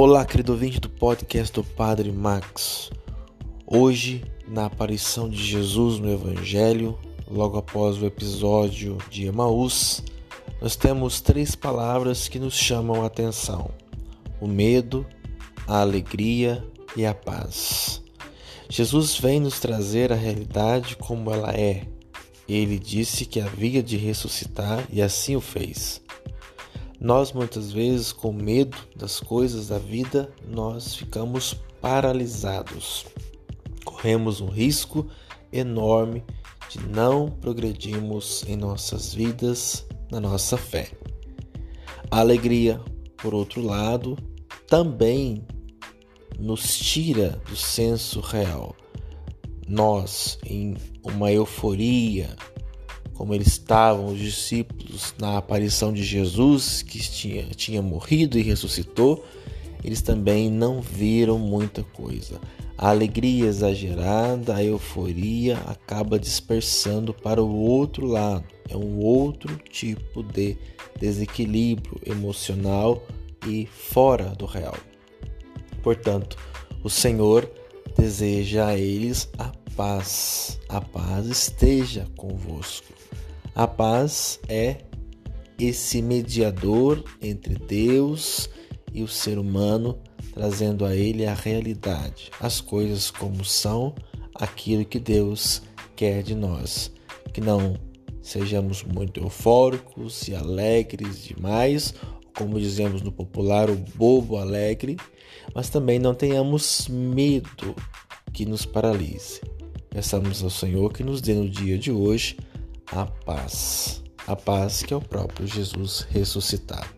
Olá, querido ouvinte do podcast do Padre Max. Hoje, na aparição de Jesus no Evangelho, logo após o episódio de Emaús, nós temos três palavras que nos chamam a atenção: o medo, a alegria e a paz. Jesus vem nos trazer a realidade como ela é. Ele disse que havia de ressuscitar e assim o fez. Nós muitas vezes, com medo das coisas da vida, nós ficamos paralisados. Corremos um risco enorme de não progredirmos em nossas vidas, na nossa fé. A alegria, por outro lado, também nos tira do senso real. Nós, em uma euforia, como eles estavam, os discípulos, na aparição de Jesus, que tinha, tinha morrido e ressuscitou, eles também não viram muita coisa. A alegria exagerada, a euforia acaba dispersando para o outro lado. É um outro tipo de desequilíbrio emocional e fora do real. Portanto, o Senhor deseja a eles a paz. A paz esteja convosco. A paz é esse mediador entre Deus e o ser humano, trazendo a ele a realidade, as coisas como são, aquilo que Deus quer de nós. Que não sejamos muito eufóricos e alegres demais, como dizemos no popular, o bobo alegre, mas também não tenhamos medo que nos paralise. Peçamos ao Senhor que nos dê no dia de hoje a paz. A paz que é o próprio Jesus ressuscitado.